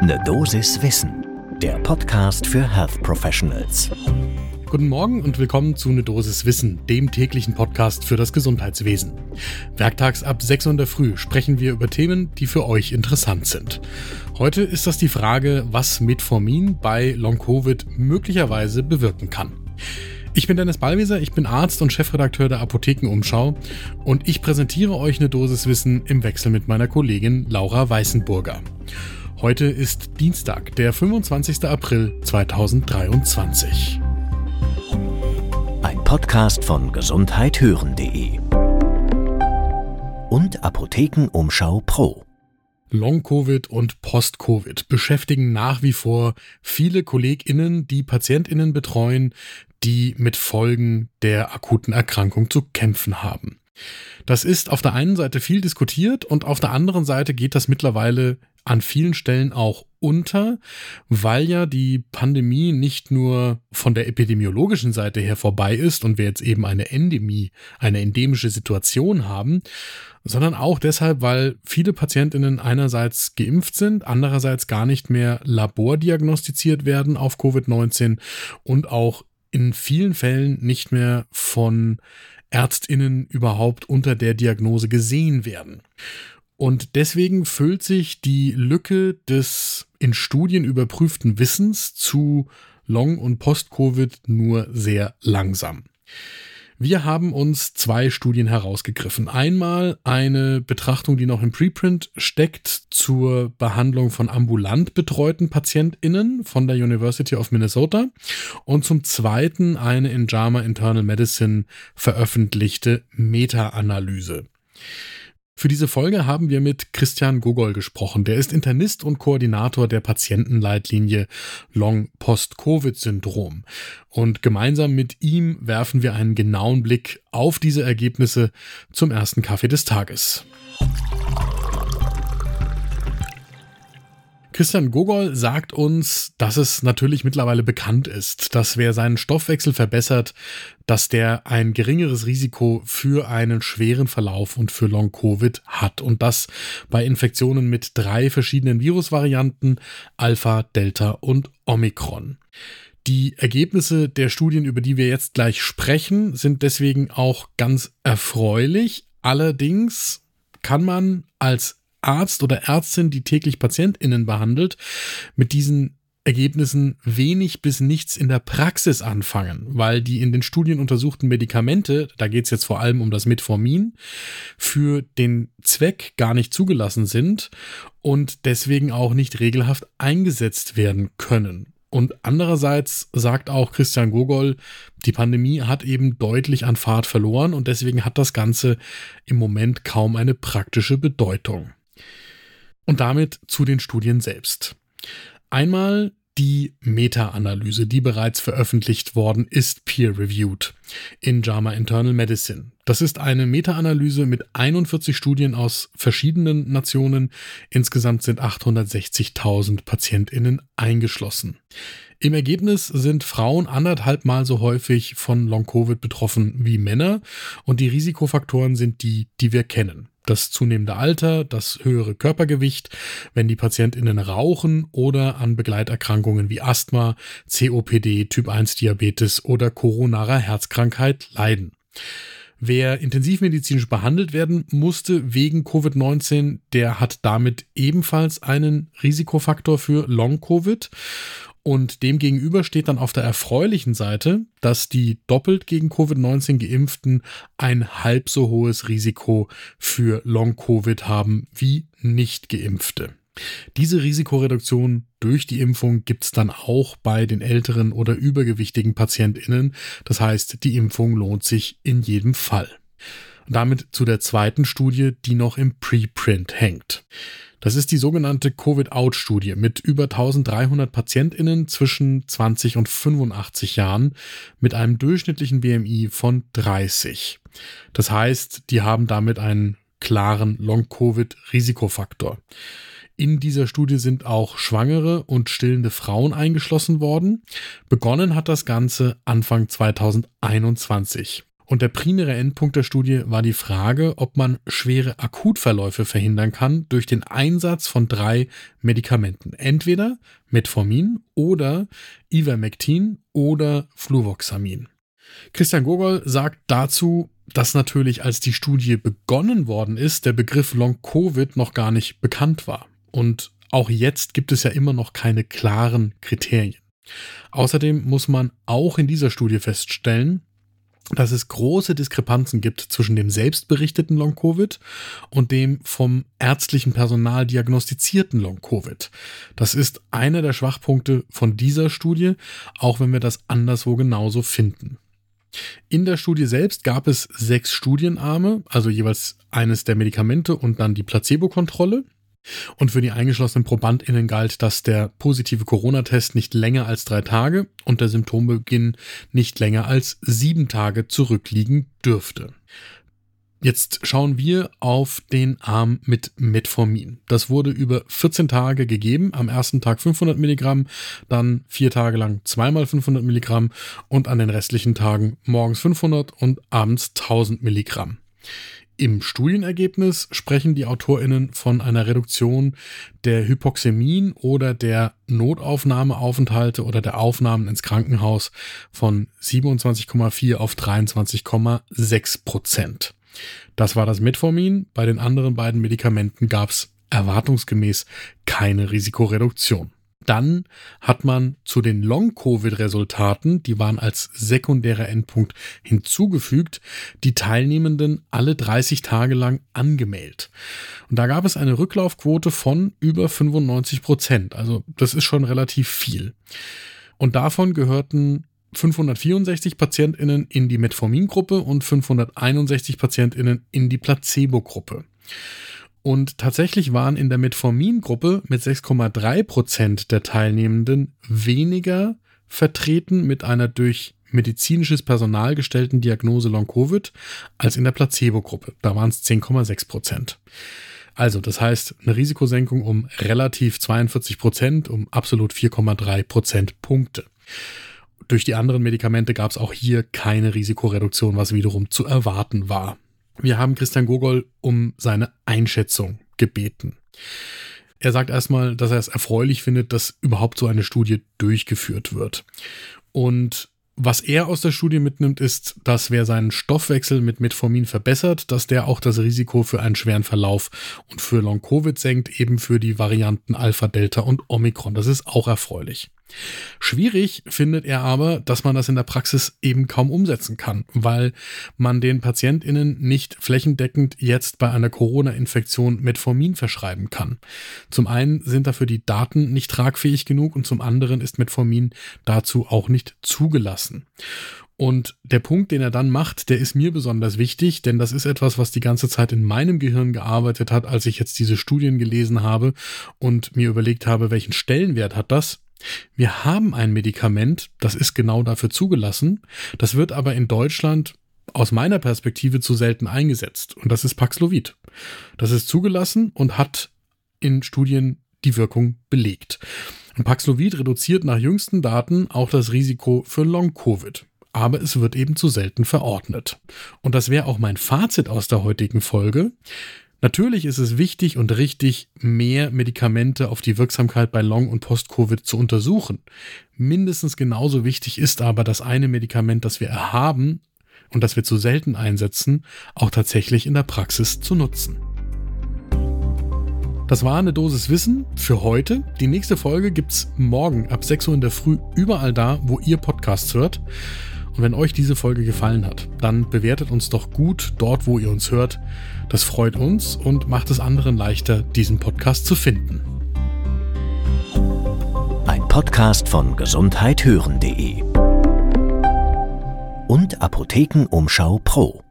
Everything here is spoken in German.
Ne Dosis Wissen, der Podcast für Health Professionals. Guten Morgen und willkommen zu Ne Dosis Wissen, dem täglichen Podcast für das Gesundheitswesen. Werktags ab 6 Uhr in der Früh sprechen wir über Themen, die für euch interessant sind. Heute ist das die Frage, was Metformin bei Long-Covid möglicherweise bewirken kann. Ich bin Dennis Ballwieser, ich bin Arzt und Chefredakteur der Apothekenumschau und ich präsentiere euch eine Dosis Wissen im Wechsel mit meiner Kollegin Laura Weißenburger. Heute ist Dienstag, der 25. April 2023. Ein Podcast von gesundheithören.de und Apothekenumschau Pro. Long-Covid und Post-Covid beschäftigen nach wie vor viele KollegInnen, die PatientInnen betreuen, die mit Folgen der akuten Erkrankung zu kämpfen haben. Das ist auf der einen Seite viel diskutiert und auf der anderen Seite geht das mittlerweile an vielen Stellen auch unter, weil ja die Pandemie nicht nur von der epidemiologischen Seite her vorbei ist und wir jetzt eben eine Endemie, eine endemische Situation haben, sondern auch deshalb, weil viele Patientinnen einerseits geimpft sind, andererseits gar nicht mehr labordiagnostiziert werden auf Covid-19 und auch in vielen Fällen nicht mehr von Ärztinnen überhaupt unter der Diagnose gesehen werden. Und deswegen füllt sich die Lücke des in Studien überprüften Wissens zu Long- und Post-Covid nur sehr langsam. Wir haben uns zwei Studien herausgegriffen. Einmal eine Betrachtung, die noch im Preprint steckt zur Behandlung von ambulant betreuten PatientInnen von der University of Minnesota und zum zweiten eine in JAMA Internal Medicine veröffentlichte Meta-Analyse. Für diese Folge haben wir mit Christian Gogol gesprochen. Der ist Internist und Koordinator der Patientenleitlinie Long Post-Covid-Syndrom. Und gemeinsam mit ihm werfen wir einen genauen Blick auf diese Ergebnisse zum ersten Kaffee des Tages. Christian Gogol sagt uns, dass es natürlich mittlerweile bekannt ist, dass wer seinen Stoffwechsel verbessert, dass der ein geringeres Risiko für einen schweren Verlauf und für Long-Covid hat. Und das bei Infektionen mit drei verschiedenen Virusvarianten, Alpha, Delta und Omikron. Die Ergebnisse der Studien, über die wir jetzt gleich sprechen, sind deswegen auch ganz erfreulich. Allerdings kann man als Arzt oder Ärztin, die täglich PatientInnen behandelt, mit diesen Ergebnissen wenig bis nichts in der Praxis anfangen, weil die in den Studien untersuchten Medikamente, da geht es jetzt vor allem um das Metformin, für den Zweck gar nicht zugelassen sind und deswegen auch nicht regelhaft eingesetzt werden können. Und andererseits sagt auch Christian Gogol, die Pandemie hat eben deutlich an Fahrt verloren und deswegen hat das Ganze im Moment kaum eine praktische Bedeutung. Und damit zu den Studien selbst. Einmal die Meta-Analyse, die bereits veröffentlicht worden ist, peer-reviewed in JAMA Internal Medicine. Das ist eine Meta-Analyse mit 41 Studien aus verschiedenen Nationen. Insgesamt sind 860.000 PatientInnen eingeschlossen. Im Ergebnis sind Frauen anderthalb Mal so häufig von Long-Covid betroffen wie Männer und die Risikofaktoren sind die, die wir kennen das zunehmende Alter, das höhere Körpergewicht, wenn die PatientInnen rauchen oder an Begleiterkrankungen wie Asthma, COPD, Typ 1 Diabetes oder koronarer Herzkrankheit leiden. Wer intensivmedizinisch behandelt werden musste wegen Covid-19, der hat damit ebenfalls einen Risikofaktor für Long-Covid. Und demgegenüber steht dann auf der erfreulichen Seite, dass die doppelt gegen Covid-19 geimpften ein halb so hohes Risiko für Long-Covid haben wie nicht geimpfte. Diese Risikoreduktion durch die Impfung gibt es dann auch bei den älteren oder übergewichtigen Patientinnen. Das heißt, die Impfung lohnt sich in jedem Fall. Damit zu der zweiten Studie, die noch im Preprint hängt. Das ist die sogenannte Covid-Out-Studie mit über 1300 PatientInnen zwischen 20 und 85 Jahren mit einem durchschnittlichen BMI von 30. Das heißt, die haben damit einen klaren Long-Covid-Risikofaktor. In dieser Studie sind auch schwangere und stillende Frauen eingeschlossen worden. Begonnen hat das Ganze Anfang 2021. Und der primäre Endpunkt der Studie war die Frage, ob man schwere Akutverläufe verhindern kann durch den Einsatz von drei Medikamenten. Entweder Metformin oder Ivermectin oder Fluvoxamin. Christian Gogol sagt dazu, dass natürlich, als die Studie begonnen worden ist, der Begriff Long-Covid noch gar nicht bekannt war. Und auch jetzt gibt es ja immer noch keine klaren Kriterien. Außerdem muss man auch in dieser Studie feststellen, dass es große Diskrepanzen gibt zwischen dem selbstberichteten Long-Covid und dem vom ärztlichen Personal diagnostizierten Long-Covid. Das ist einer der Schwachpunkte von dieser Studie, auch wenn wir das anderswo genauso finden. In der Studie selbst gab es sechs Studienarme, also jeweils eines der Medikamente und dann die Placebo-Kontrolle. Und für die eingeschlossenen ProbandInnen galt, dass der positive Corona-Test nicht länger als drei Tage und der Symptombeginn nicht länger als sieben Tage zurückliegen dürfte. Jetzt schauen wir auf den Arm mit Metformin. Das wurde über 14 Tage gegeben. Am ersten Tag 500 Milligramm, dann vier Tage lang zweimal 500 Milligramm und an den restlichen Tagen morgens 500 und abends 1000 Milligramm. Im Studienergebnis sprechen die AutorInnen von einer Reduktion der Hypoxämien oder der Notaufnahmeaufenthalte oder der Aufnahmen ins Krankenhaus von 27,4 auf 23,6 Prozent. Das war das Metformin. Bei den anderen beiden Medikamenten gab es erwartungsgemäß keine Risikoreduktion. Dann hat man zu den Long-Covid-Resultaten, die waren als sekundärer Endpunkt hinzugefügt, die Teilnehmenden alle 30 Tage lang angemeldet. Und da gab es eine Rücklaufquote von über 95 Prozent. Also das ist schon relativ viel. Und davon gehörten 564 PatientInnen in die Metformin-Gruppe und 561 PatientInnen in die Placebo-Gruppe. Und tatsächlich waren in der Metformin-Gruppe mit 6,3 Prozent der Teilnehmenden weniger vertreten mit einer durch medizinisches Personal gestellten Diagnose Long-Covid als in der Placebo-Gruppe. Da waren es 10,6 Prozent. Also, das heißt, eine Risikosenkung um relativ 42 Prozent, um absolut 4,3 Prozentpunkte. Durch die anderen Medikamente gab es auch hier keine Risikoreduktion, was wiederum zu erwarten war. Wir haben Christian Gogol um seine Einschätzung gebeten. Er sagt erstmal, dass er es erfreulich findet, dass überhaupt so eine Studie durchgeführt wird. Und was er aus der Studie mitnimmt, ist, dass wer seinen Stoffwechsel mit Metformin verbessert, dass der auch das Risiko für einen schweren Verlauf und für Long-Covid senkt, eben für die Varianten Alpha, Delta und Omikron. Das ist auch erfreulich. Schwierig findet er aber, dass man das in der Praxis eben kaum umsetzen kann, weil man den PatientInnen nicht flächendeckend jetzt bei einer Corona-Infektion Metformin verschreiben kann. Zum einen sind dafür die Daten nicht tragfähig genug und zum anderen ist Metformin dazu auch nicht zugelassen. Und der Punkt, den er dann macht, der ist mir besonders wichtig, denn das ist etwas, was die ganze Zeit in meinem Gehirn gearbeitet hat, als ich jetzt diese Studien gelesen habe und mir überlegt habe, welchen Stellenwert hat das. Wir haben ein Medikament, das ist genau dafür zugelassen, das wird aber in Deutschland aus meiner Perspektive zu selten eingesetzt und das ist Paxlovid. Das ist zugelassen und hat in Studien die Wirkung belegt. Und Paxlovid reduziert nach jüngsten Daten auch das Risiko für Long-Covid aber es wird eben zu selten verordnet. Und das wäre auch mein Fazit aus der heutigen Folge. Natürlich ist es wichtig und richtig, mehr Medikamente auf die Wirksamkeit bei Long- und Post-Covid zu untersuchen. Mindestens genauso wichtig ist aber, das eine Medikament, das wir erhaben und das wir zu selten einsetzen, auch tatsächlich in der Praxis zu nutzen. Das war eine Dosis Wissen für heute. Die nächste Folge gibt's morgen ab 6 Uhr in der Früh überall da, wo ihr Podcasts hört. Und wenn euch diese Folge gefallen hat, dann bewertet uns doch gut dort, wo ihr uns hört. Das freut uns und macht es anderen leichter, diesen Podcast zu finden. Ein Podcast von gesundheithören.de und Apothekenumschau Pro.